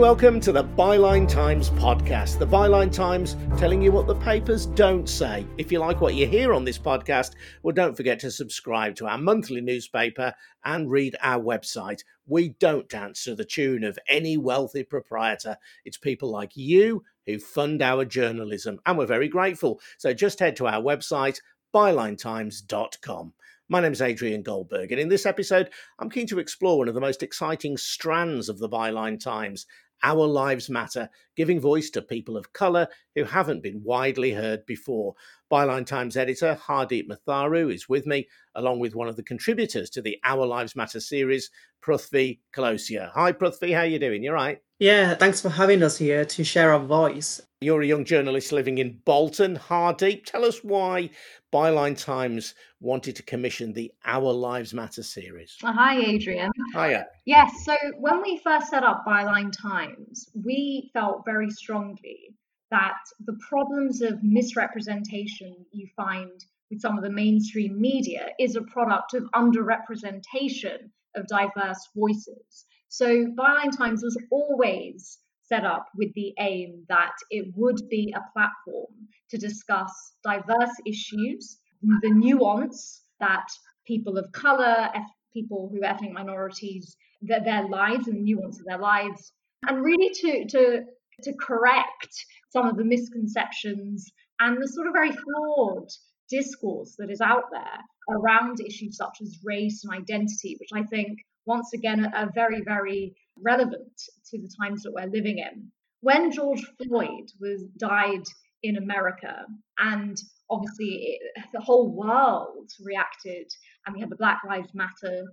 welcome to the Byline Times podcast. The Byline Times telling you what the papers don't say. If you like what you hear on this podcast, well, don't forget to subscribe to our monthly newspaper and read our website. We don't dance to the tune of any wealthy proprietor. It's people like you who fund our journalism, and we're very grateful. So just head to our website, bylinetimes.com. My name is Adrian Goldberg, and in this episode, I'm keen to explore one of the most exciting strands of the Byline Times Our Lives Matter, giving voice to people of colour who haven't been widely heard before. Byline Times editor Hardeep Matharu is with me, along with one of the contributors to the Our Lives Matter series, Pruthvi Kalosia. Hi, Pruthvi, how are you doing? You're right? Yeah, thanks for having us here to share our voice. You're a young journalist living in Bolton, Hardeep. Tell us why Byline Times wanted to commission the Our Lives Matter series. Uh, hi, Adrian. Hiya. Yes, so when we first set up Byline Times, we felt very strongly that the problems of misrepresentation you find with some of the mainstream media is a product of underrepresentation of diverse voices. So Byline Times was always set up with the aim that it would be a platform to discuss diverse issues, the nuance that people of color, people who are ethnic minorities, their, their lives and the nuance of their lives, and really to, to, to correct some of the misconceptions and the sort of very flawed discourse that is out there around issues such as race and identity, which I think, once again, are very, very relevant to the times that we're living in. When George Floyd was died in America, and obviously it, the whole world reacted, and we had the Black Lives Matter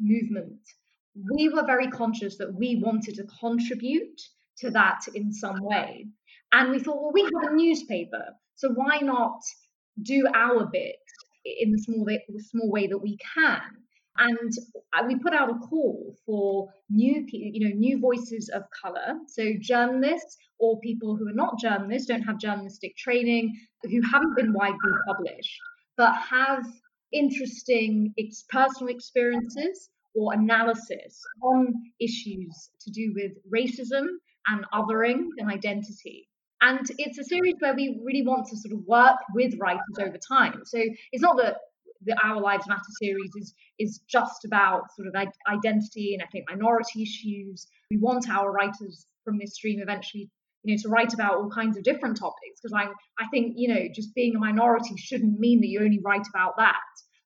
movement, we were very conscious that we wanted to contribute to that in some way. And we thought, well, we have a newspaper, so why not do our bit in the small the small way that we can? And we put out a call for new you know new voices of color. So journalists or people who are not journalists don't have journalistic training who haven't been widely published but have interesting personal experiences or analysis on issues to do with racism and othering and identity. And it's a series where we really want to sort of work with writers over time. So it's not that the Our Lives Matter series is is just about sort of identity and ethnic minority issues. We want our writers from this stream eventually, you know, to write about all kinds of different topics because I I think you know just being a minority shouldn't mean that you only write about that.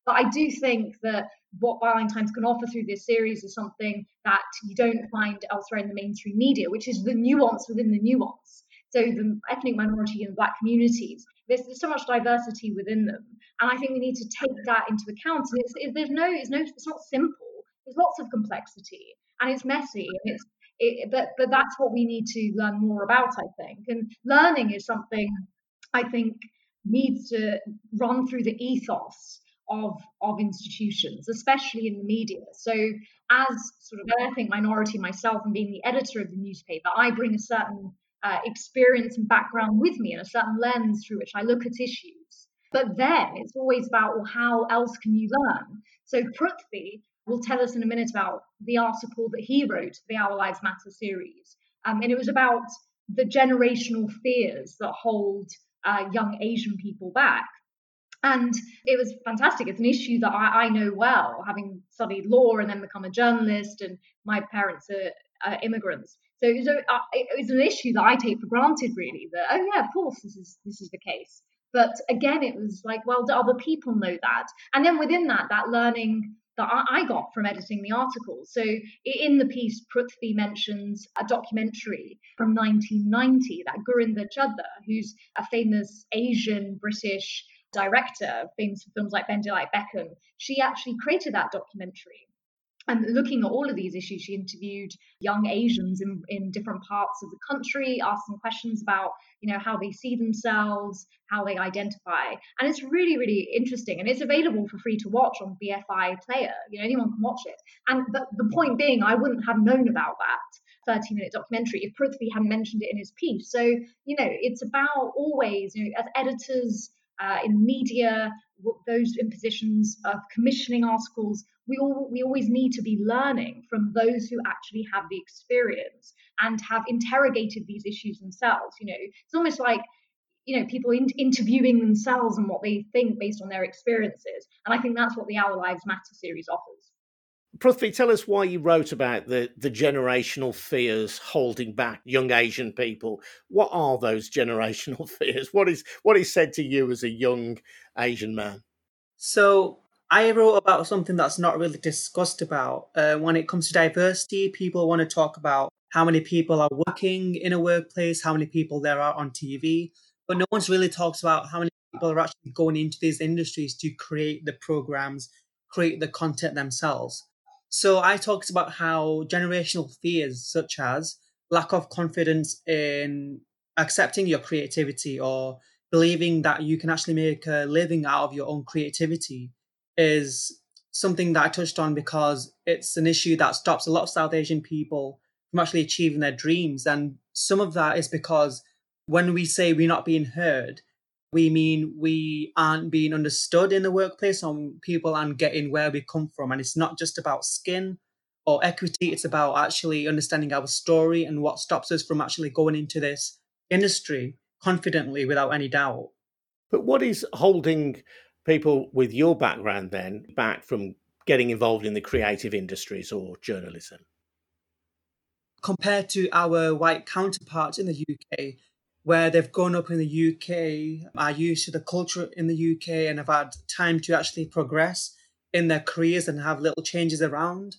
But I do think that what Byline Times can offer through this series is something that you don't find elsewhere in the mainstream media, which is the nuance within the nuance. So the ethnic minority and black communities there's, there's so much diversity within them, and I think we need to take that into account. And it's, it, there's no, it's no, it's not simple. There's lots of complexity, and it's messy, and it's it, but but that's what we need to learn more about, I think. And learning is something I think needs to run through the ethos of of institutions, especially in the media. So as sort of an ethnic minority myself and being the editor of the newspaper, I bring a certain uh, experience and background with me and a certain lens through which I look at issues. But then it's always about, well, how else can you learn? So Pruthvi will tell us in a minute about the article that he wrote the Our Lives Matter series. Um, and it was about the generational fears that hold uh, young Asian people back. And it was fantastic. It's an issue that I, I, know well, having studied law and then become a journalist, and my parents are, are immigrants. So it was, a, uh, it was an issue that I take for granted, really. That oh yeah, of course this is this is the case. But again, it was like, well, do other people know that? And then within that, that learning that I got from editing the article. So in the piece, Pruthvi mentions a documentary from 1990 that Gurinder Chadha, who's a famous Asian British director, famous for films like Bend Like Beckham, she actually created that documentary and looking at all of these issues, she interviewed young Asians in, in different parts of the country, asked them questions about, you know, how they see themselves, how they identify. And it's really, really interesting. And it's available for free to watch on BFI Player. You know, anyone can watch it. And but the point being, I wouldn't have known about that 30 minute documentary if Prithvi hadn't mentioned it in his piece. So, you know, it's about always, you know, as editors, uh, in media, those in positions of commissioning articles, we all we always need to be learning from those who actually have the experience and have interrogated these issues themselves. You know, it's almost like you know people in- interviewing themselves and what they think based on their experiences, and I think that's what the Our Lives Matter series offers. Prithvi, tell us why you wrote about the, the generational fears holding back young Asian people. What are those generational fears? What is what is said to you as a young Asian man? So I wrote about something that's not really discussed about. Uh, when it comes to diversity, people want to talk about how many people are working in a workplace, how many people there are on TV, but no one's really talks about how many people are actually going into these industries to create the programs, create the content themselves. So I talked about how generational fears, such as lack of confidence in accepting your creativity or believing that you can actually make a living out of your own creativity, is something that I touched on because it's an issue that stops a lot of South Asian people from actually achieving their dreams. And some of that is because when we say we're not being heard, we mean we aren't being understood in the workplace and people aren't getting where we come from. And it's not just about skin or equity, it's about actually understanding our story and what stops us from actually going into this industry confidently without any doubt. But what is holding people with your background then back from getting involved in the creative industries or journalism? Compared to our white counterparts in the UK, where they've grown up in the UK, are used to the culture in the UK, and have had time to actually progress in their careers and have little changes around.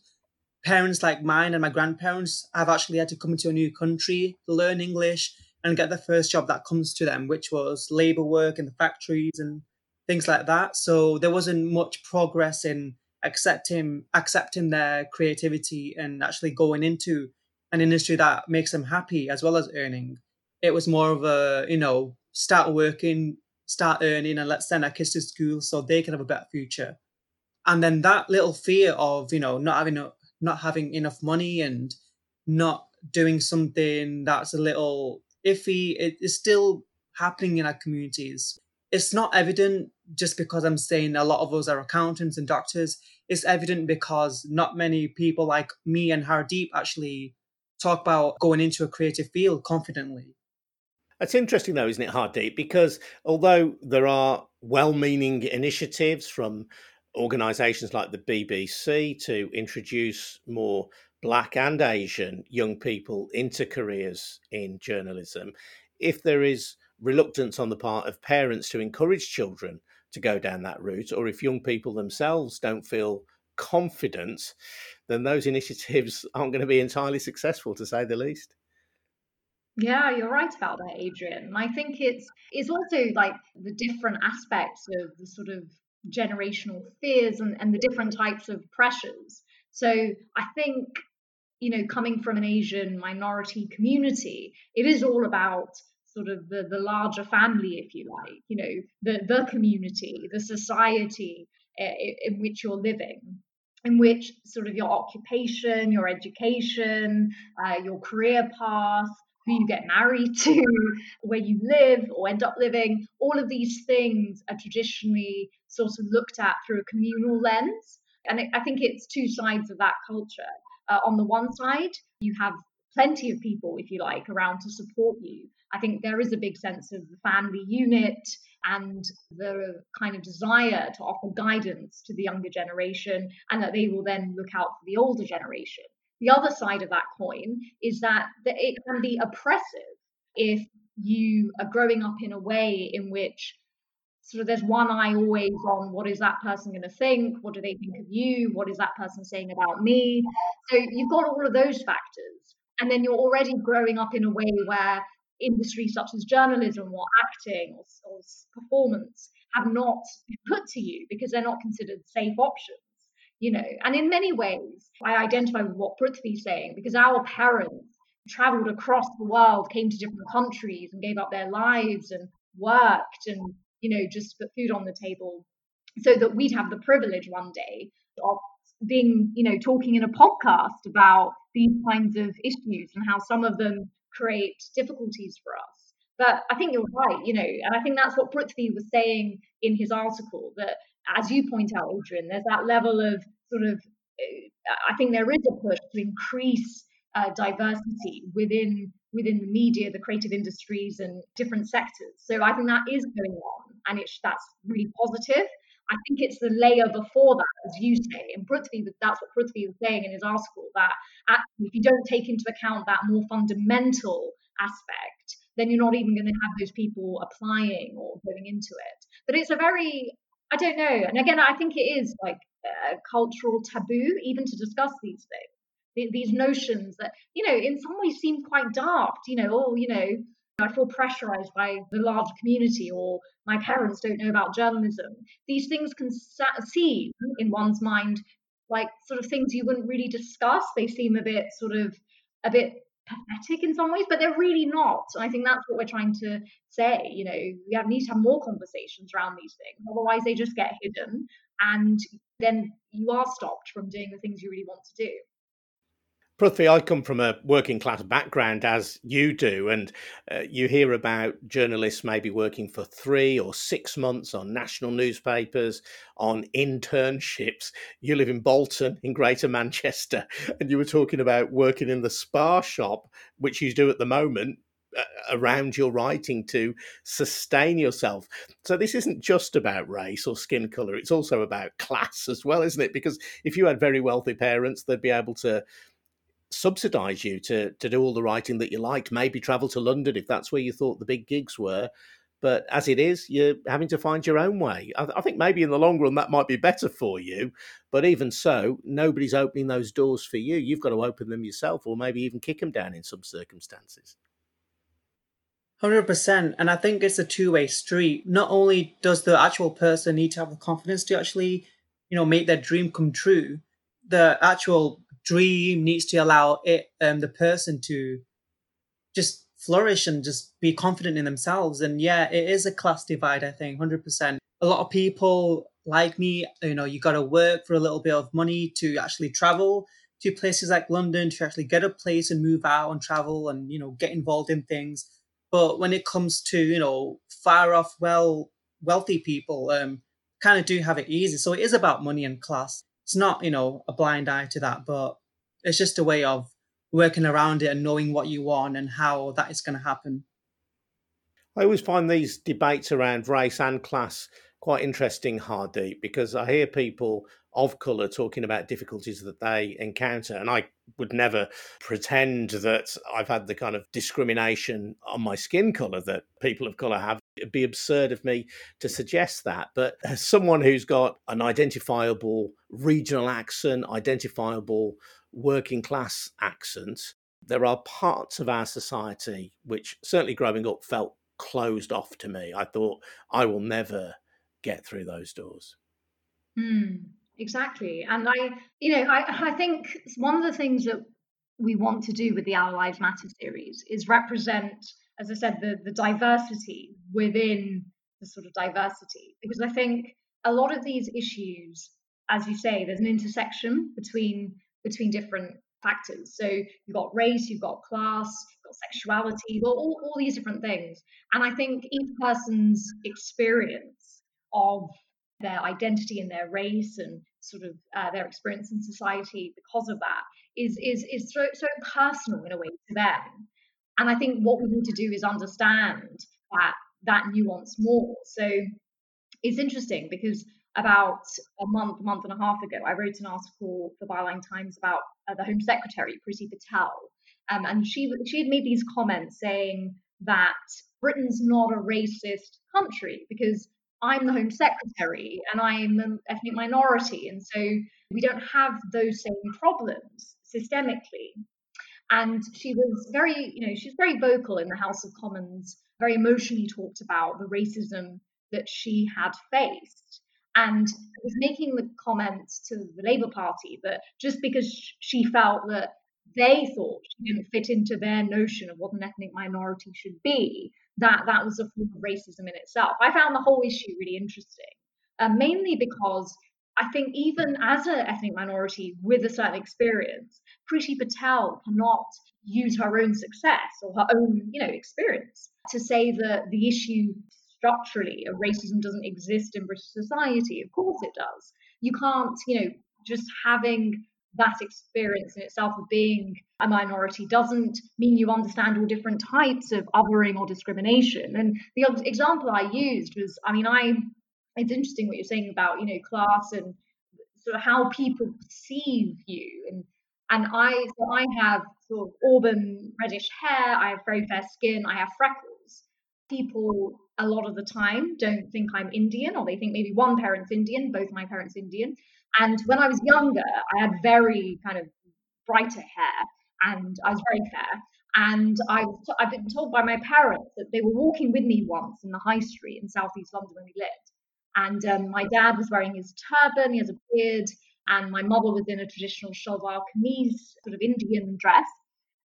Parents like mine and my grandparents have actually had to come into a new country, learn English, and get the first job that comes to them, which was labor work in the factories and things like that. So there wasn't much progress in accepting accepting their creativity and actually going into an industry that makes them happy as well as earning it was more of a you know start working start earning and let's send our kids to school so they can have a better future. And then that little fear of you know not having not having enough money and not doing something that's a little iffy it is still happening in our communities. It's not evident just because i'm saying a lot of us are accountants and doctors. It's evident because not many people like me and hardeep actually talk about going into a creative field confidently that's interesting, though, isn't it, Hardeep? Because although there are well meaning initiatives from organisations like the BBC to introduce more Black and Asian young people into careers in journalism, if there is reluctance on the part of parents to encourage children to go down that route, or if young people themselves don't feel confident, then those initiatives aren't going to be entirely successful, to say the least. Yeah, you're right about that, Adrian. And I think it's it's also like the different aspects of the sort of generational fears and, and the different types of pressures. So I think, you know, coming from an Asian minority community, it is all about sort of the, the larger family, if you like, you know, the, the community, the society uh, in which you're living in which sort of your occupation, your education, uh, your career path, who you get married to, where you live or end up living, all of these things are traditionally sort of looked at through a communal lens. And I think it's two sides of that culture. Uh, on the one side, you have plenty of people, if you like, around to support you. I think there is a big sense of the family unit and the kind of desire to offer guidance to the younger generation, and that they will then look out for the older generation. The other side of that coin is that it can be oppressive if you are growing up in a way in which sort of there's one eye always on what is that person going to think what do they think of you what is that person saying about me? So you've got all of those factors. And then you're already growing up in a way where industries such as journalism or acting or, or performance have not been put to you because they're not considered safe options you know and in many ways i identify with what prithvi's saying because our parents traveled across the world came to different countries and gave up their lives and worked and you know just put food on the table so that we'd have the privilege one day of being you know talking in a podcast about these kinds of issues and how some of them create difficulties for us But I think you're right, you know, and I think that's what Prithvi was saying in his article that, as you point out, Adrian, there's that level of sort of, uh, I think there is a push to increase uh, diversity within within the media, the creative industries, and different sectors. So I think that is going on, and it's that's really positive. I think it's the layer before that, as you say, and Prithvi, that's what Prithvi was saying in his article, that if you don't take into account that more fundamental aspect, then you're not even going to have those people applying or going into it. But it's a very, I don't know, and again, I think it is like a cultural taboo even to discuss these things, these notions that, you know, in some ways seem quite daft, you know, oh, you know, I feel pressurized by the large community, or my parents don't know about journalism. These things can seem in one's mind like sort of things you wouldn't really discuss. They seem a bit sort of a bit pathetic in some ways, but they're really not. And I think that's what we're trying to say. You know, we have, need to have more conversations around these things. Otherwise, they just get hidden, and then you are stopped from doing the things you really want to do. Prithvi, I come from a working class background, as you do, and uh, you hear about journalists maybe working for three or six months on national newspapers, on internships. You live in Bolton, in Greater Manchester, and you were talking about working in the Spar shop, which you do at the moment, uh, around your writing to sustain yourself. So this isn't just about race or skin color, it's also about class as well, isn't it? Because if you had very wealthy parents, they'd be able to subsidize you to to do all the writing that you liked maybe travel to london if that's where you thought the big gigs were but as it is you're having to find your own way. I, I, think maybe in the long run that might be better for you but even so nobody's opening those doors for you. You've got to open them yourself or maybe even kick them down in some circumstances. 100% and i think it's a two-way street. Not only does the actual person need to have the confidence to actually you know make their dream come true the actual dream needs to allow it um, the person to just flourish and just be confident in themselves. And yeah, it is a class divide, I think, 100%. A lot of people like me, you know, you got to work for a little bit of money to actually travel to places like London to actually get a place and move out and travel and, you know, get involved in things. But when it comes to, you know, far off, well, wealthy people, um, kind of do have it easy. So it is about money and class it's not you know a blind eye to that but it's just a way of working around it and knowing what you want and how that is going to happen. I always find these debates around race and class quite interesting Hardeep because i hear people of colour talking about difficulties that they encounter. And I would never pretend that I've had the kind of discrimination on my skin colour that people of colour have. It'd be absurd of me to suggest that. But as someone who's got an identifiable regional accent, identifiable working class accent, there are parts of our society which certainly growing up felt closed off to me. I thought I will never get through those doors. Mm. Exactly. And I, you know, I, I think one of the things that we want to do with the Our Lives Matter series is represent, as I said, the, the diversity within the sort of diversity. Because I think a lot of these issues, as you say, there's an intersection between between different factors. So you've got race, you've got class, you've got sexuality, you've got all, all these different things. And I think each person's experience of their identity and their race and sort of uh, their experience in society because of that is is is so, so personal in a way to them. And I think what we need to do is understand that that nuance more. So it's interesting because about a month, month and a half ago, I wrote an article for the Byline Times about uh, the Home Secretary, Priti Patel, um, and she she had made these comments saying that Britain's not a racist country because I'm the Home Secretary and I'm an ethnic minority. And so we don't have those same problems systemically. And she was very, you know, she's very vocal in the House of Commons, very emotionally talked about the racism that she had faced. And was making the comment to the Labour Party that just because she felt that they thought she didn't fit into their notion of what an ethnic minority should be, that that was a form of racism in itself. I found the whole issue really interesting, uh, mainly because I think even as an ethnic minority with a certain experience, Priti Patel cannot use her own success or her own, you know, experience to say that the issue structurally of racism doesn't exist in British society. Of course it does. You can't, you know, just having that experience in itself of being a minority doesn't mean you understand all different types of othering or discrimination. And the example I used was, I mean, I it's interesting what you're saying about you know class and sort of how people perceive you and and I so I have sort of auburn reddish hair, I have very fair skin, I have freckles. People a lot of the time don't think I'm Indian or they think maybe one parent's Indian, both my parents Indian. And when I was younger, I had very kind of brighter hair and I was very fair. And I was t- I've been told by my parents that they were walking with me once in the high street in southeast London when we lived. And um, my dad was wearing his turban, he has a beard, and my mother was in a traditional shalwar kameez, sort of Indian dress.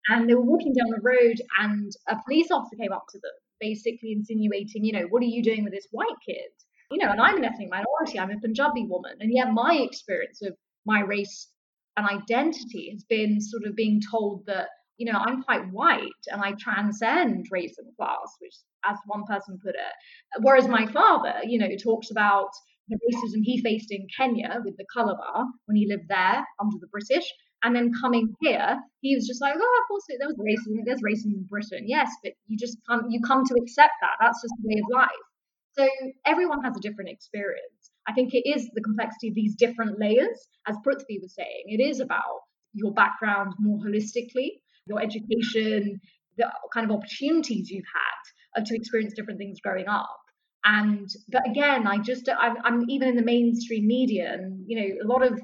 And they were walking down the road, and a police officer came up to them, basically insinuating, you know, what are you doing with this white kid? You know, and I'm an ethnic minority, I'm a Punjabi woman. And yet my experience of my race and identity has been sort of being told that you know, I'm quite white and I transcend race and class, which, as one person put it. Whereas my father, you know, talks about the racism he faced in Kenya with the colour bar when he lived there under the British. And then coming here, he was just like, oh, of course, there was racism. There's racism in Britain, yes, but you just come, you come to accept that. That's just the way of life. So everyone has a different experience. I think it is the complexity of these different layers, as Prithvi was saying. It is about your background more holistically your education, the kind of opportunities you've had uh, to experience different things growing up. And but again, I just I'm, even in the mainstream media, and you know a lot of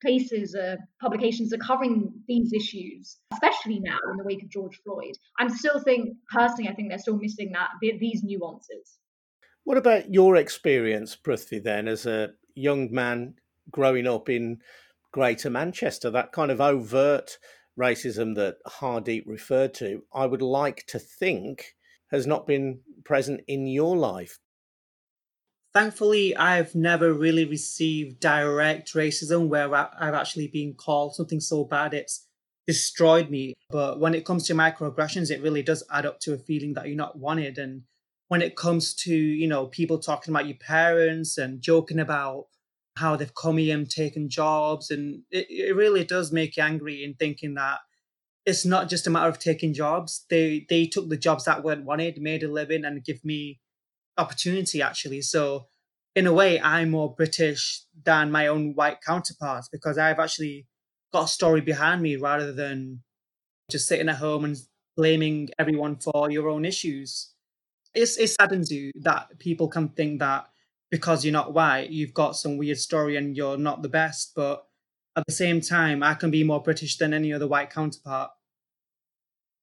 places, uh, publications are covering these issues, especially now in the wake of George Floyd. I'm still think personally, I think they're still missing that these nuances. What about your experience, Prithvi, then, as a young man growing up in Greater Manchester? That kind of overt racism that Hardeep referred to, I would like to think has not been present in your life. Thankfully, I've never really received direct racism where I've actually been called something so bad it's destroyed me. But when it comes to microaggressions, it really does add up to a feeling that you're not wanted. And when it comes to, you know, people talking about your parents and joking about how they've come here and taken jobs. And it, it really does make you angry in thinking that it's not just a matter of taking jobs. They they took the jobs that weren't wanted, made a living, and give me opportunity actually. So in a way, I'm more British than my own white counterparts because I've actually got a story behind me rather than just sitting at home and blaming everyone for your own issues. It's it saddens you that people can think that because you're not white, you've got some weird story and you're not the best. But at the same time, I can be more British than any other white counterpart.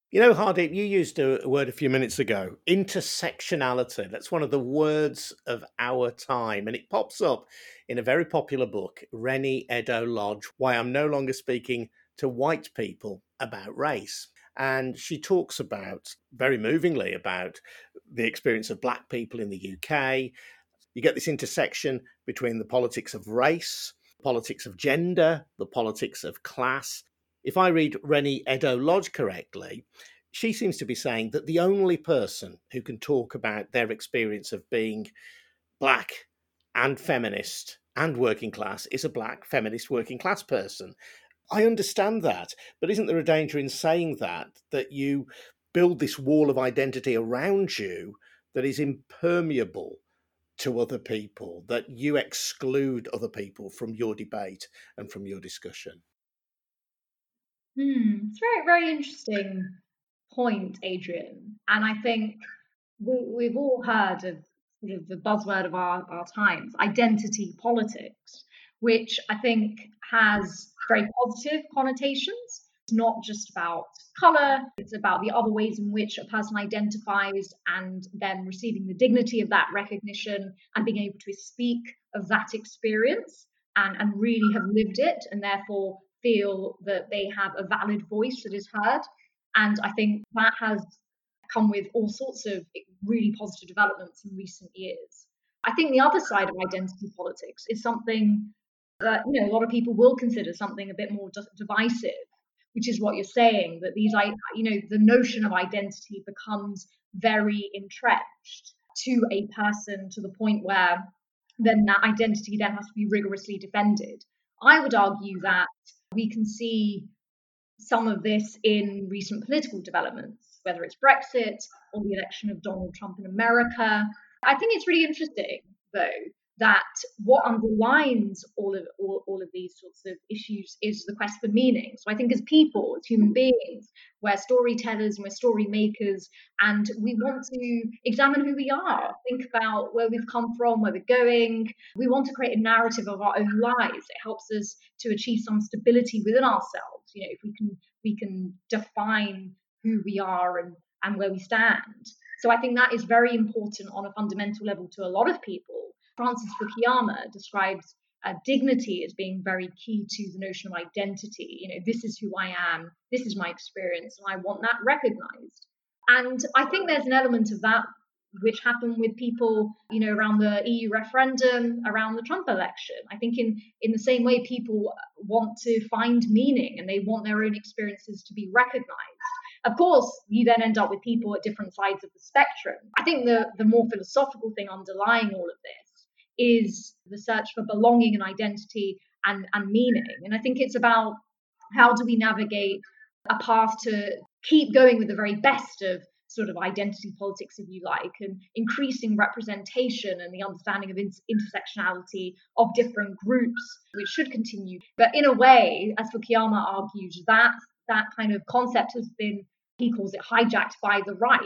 You know, Hardeep, you used a word a few minutes ago intersectionality. That's one of the words of our time. And it pops up in a very popular book, Reni Eddo-Lodge Why I'm No Longer Speaking to White People About Race. And she talks about, very movingly, about the experience of Black people in the UK, you get this intersection between the politics of race, politics of gender, the politics of class. If I read Reni Eddo-Lodge correctly, she seems to be saying that the only person who can talk about their experience of being black and feminist and working class is a black feminist working class person. I understand that, but isn't there a danger in saying that that you build this wall of identity around you that is impermeable to other people, that you exclude other people from your debate and from your discussion? Hmm, it's a very, very interesting point, Adrian. And I think we, have all heard of sort of the buzzword of our, our times, identity politics, which I think has very positive connotations. It's not just about color, it's about the other ways in which a person identifies and then receiving the dignity of that recognition and being able to speak of that experience and, and really have lived it and therefore feel that they have a valid voice that is heard. And I think that has come with all sorts of really positive developments in recent years. I think the other side of identity politics is something that you know a lot of people will consider something a bit more divisive which is what you're saying that these you know the notion of identity becomes very entrenched to a person to the point where then that identity then has to be rigorously defended. I would argue that we can see some of this in recent political developments whether it's brexit or the election of donald trump in america. I think it's really interesting though that what underlines all of all, all, of these sorts of issues is the quest for meaning. So I think as people, as human beings, we're storytellers and we're story makers, and we want to examine who we are, think about where we've come from, where we're going. We want to create a narrative of our own lives. It helps us to achieve some stability within ourselves. You know, if we can we can define who we are and and where we stand. So I think that is very important on a fundamental level to a lot of people Francis Fukuyama describes uh, dignity as being very key to the notion of identity. You know, this is who I am, this is my experience, and I want that recognized. And I think there's an element of that which happened with people, you know, around the EU referendum, around the Trump election. I think in in the same way, people want to find meaning and they want their own experiences to be recognized. Of course, you then end up with people at different sides of the spectrum. I think the the more philosophical thing underlying all of this is the search for belonging and identity and, and meaning. And I think it's about how do we navigate a path to keep going with the very best of sort of identity politics, if you like, and increasing representation and the understanding of intersectionality of different groups, which should continue. But in a way, as Fukuyama argues, that that kind of concept has been, he calls it hijacked by the right,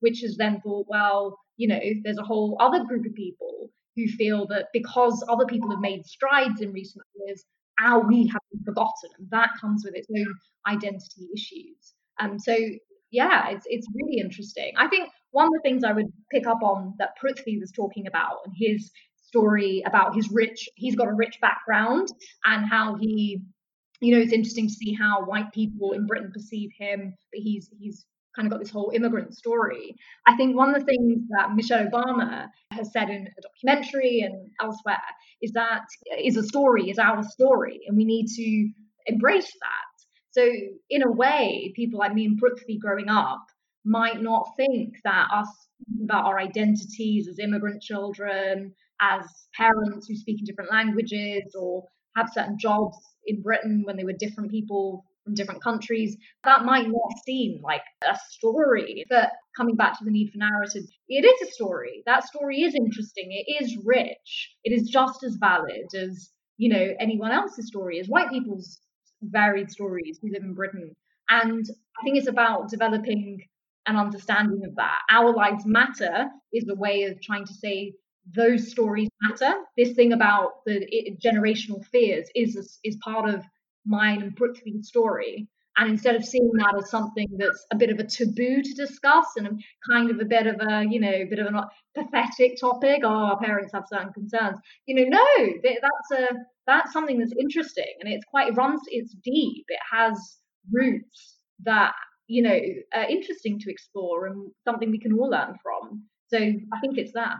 which has then thought, well, you know, there's a whole other group of people who feel that because other people have made strides in recent years, our we have been forgotten, and that comes with its own identity issues. Um, so yeah, it's it's really interesting. I think one of the things I would pick up on that Prithvi was talking about and his story about his rich, he's got a rich background and how he, you know, it's interesting to see how white people in Britain perceive him, but he's he's kind of got this whole immigrant story. I think one of the things that Michelle Obama has said in a documentary and elsewhere is that is a story, is our story, and we need to embrace that. So, in a way, people like me and Prithvi growing up might not think that us about our identities as immigrant children, as parents who speak in different languages or have certain jobs in Britain when they were different people from different countries. That might not seem like a story, but coming back to the need for narrative, it is a story. That story is interesting. It is rich. It is just as valid as, you know, anyone else's story, as white people's varied stories who live in Britain. And I think it's about developing an understanding of that. Our lives matter is a way of trying to say those stories matter. This thing about the generational fears is is part of mine and Prithvi's story. And instead of seeing that as something that's a bit of a taboo to discuss and kind of a bit of a, you know, bit of a pathetic topic, oh, our parents have certain concerns. You know, no, that's a that's something that's interesting and it's quite it runs it's deep. It has roots that you know are interesting to explore and something we can all learn from. So I think it's that.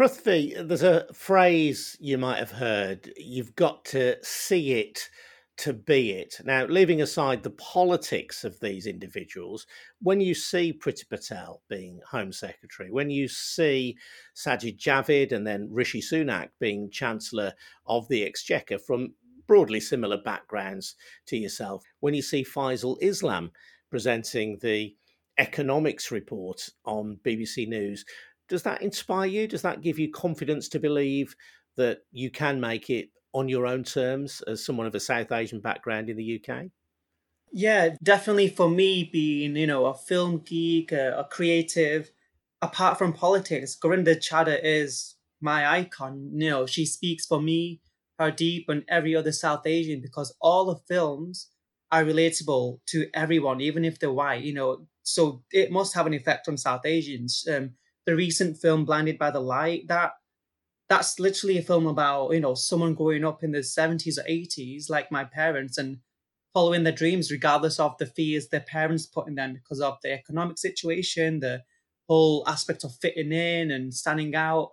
Prithvi, there's a phrase you might have heard you've got to see it to be it. Now, leaving aside the politics of these individuals, when you see Priti Patel being Home Secretary, when you see Sajid Javid and then Rishi Sunak being Chancellor of the Exchequer from broadly similar backgrounds to yourself, when you see Faisal Islam presenting the economics report on BBC News, does that inspire you? Does that give you confidence to believe that you can make it on your own terms as someone of a South Asian background in the UK? Yeah, definitely for me, being, you know, a film geek, a, a creative, apart from politics, Gurinder Chadha is my icon. You know, she speaks for me, Hardeep, and every other South Asian because all the films are relatable to everyone, even if they're white, you know. So it must have an effect on South Asians. Um, the recent film Blinded by the Light, that that's literally a film about, you know, someone growing up in the 70s or 80s, like my parents, and following their dreams regardless of the fears their parents put in them because of the economic situation, the whole aspect of fitting in and standing out.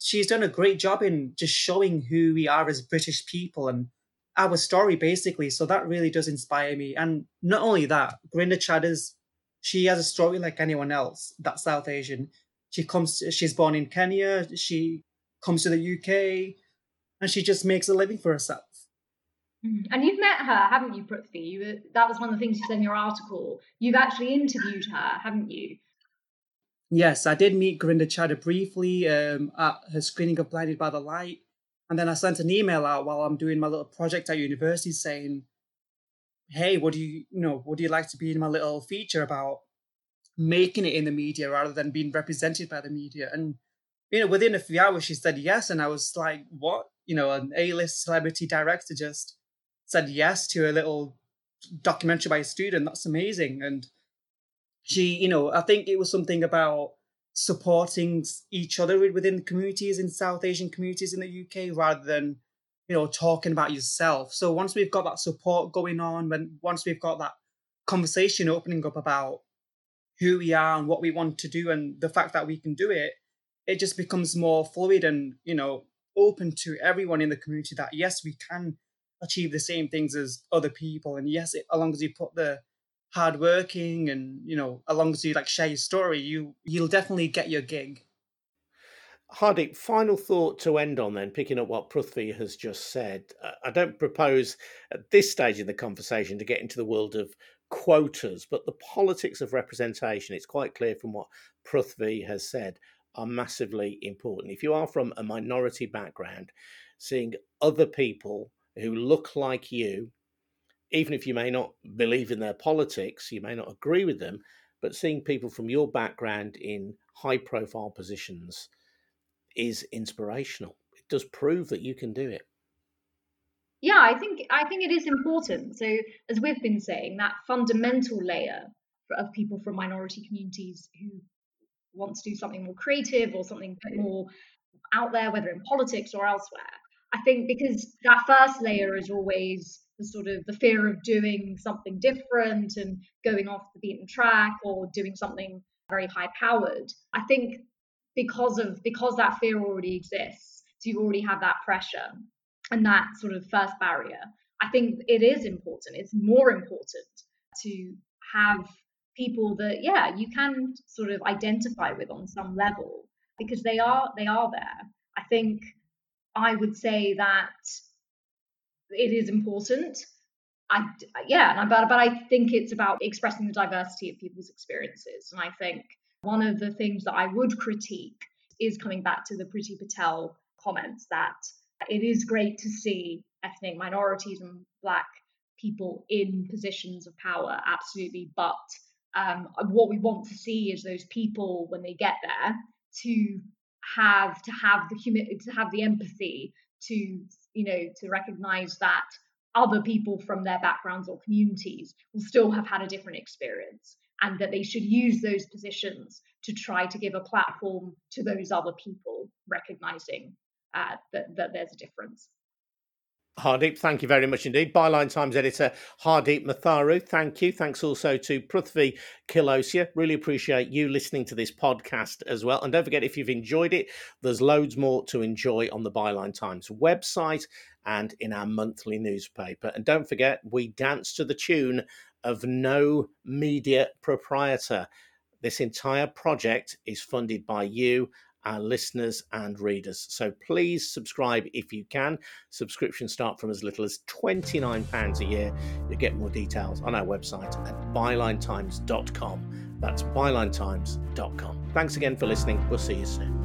she's done a great job in just showing who we are as British people and our story basically. So that really does inspire me. And not only that, Gurinder Chadders, she has a story like anyone else that's South Asian. She comes, she's born in Kenya. She comes to the UK, and she just makes a living for herself. Mm-hmm. And you've met her, haven't you, Prithvi? You, that was one of the things you said in your article. You've actually interviewed her, haven't you? Yes, I did meet Gurinder Chadha briefly um, at her screening of Blinded by the Light. And then I sent an email out while I'm doing my little project at university saying, hey, what do you, you know, would you like to be in my little feature about making it in the media rather than being represented by the media? And, you know, within a few hours, she said yes. And I was like, what? You know, an A-list celebrity director just said yes to a little documentary by a student. That's amazing. And she, you know, I think it was something about supporting each other within the communities in South Asian communities in the UK rather than you know talking about yourself. So once we've got that support going on, when once we've got that conversation opening up about who we are and what we want to do and the fact that we can do it, it just becomes more fluid and you know open to everyone in the community that yes we can achieve the same things as other people and yes it, as long as you put the hard working and you know as long as you like share your story you you'll definitely get your gig Hardeep, final thought to end on then, picking up what Prithvi has just said. Uh, I don't propose at this stage in the conversation to get into the world of quotas, but the politics of representation, it's quite clear from what Prithvi has said, are massively important. If you are from a minority background, seeing other people who look like you even if you may not believe in their politics, you may not agree with them, but seeing people from your background in high profile positions is inspirational. It does prove that you can do it. Yeah, I think I think it is important. So as we've been saying, that fundamental layer of people from minority communities who want to do something more creative or something more out there, whether in politics or elsewhere. I think because that first layer is always the sort of the fear of doing something different and going off the beaten track or doing something very high powered i think because of because that fear already exists so you already have that pressure and that sort of first barrier i think it is important. It's more important to have people that yeah you can sort of identify with on some level because they are they are there. I think i would say that it is important. I yeah, but but I think it's about expressing the diversity of people's experiences, and I think one of the things that I would critique is coming back to the Priti Patel comments that it is great to see ethnic minorities and black people in positions of power, absolutely, but um, what we want to see is those people when they get there to have to have the humi- to have the empathy to you know to recognize that other people from their backgrounds or communities will still have had a different experience and that they should use those positions to try to give a platform to those other people recognizing that, that there's a difference Hardeep, thank you very much indeed. Byline Times editor Hardeep Matharu, thank you. Thanks also to Prithvi Kilosia. Really appreciate you listening to this podcast as well. And don't forget, if you've enjoyed it, there's loads more to enjoy on the Byline Times website and in our monthly newspaper. And don't forget, we dance to the tune of No Media Proprietor. This entire project is funded by you our listeners and readers. So please subscribe if you can. Subscriptions start from as little as £29 a year. You'll get more details on our website at bylinetimes.com. That's bylinetimes.com. Thanks again for listening. We'll see you soon.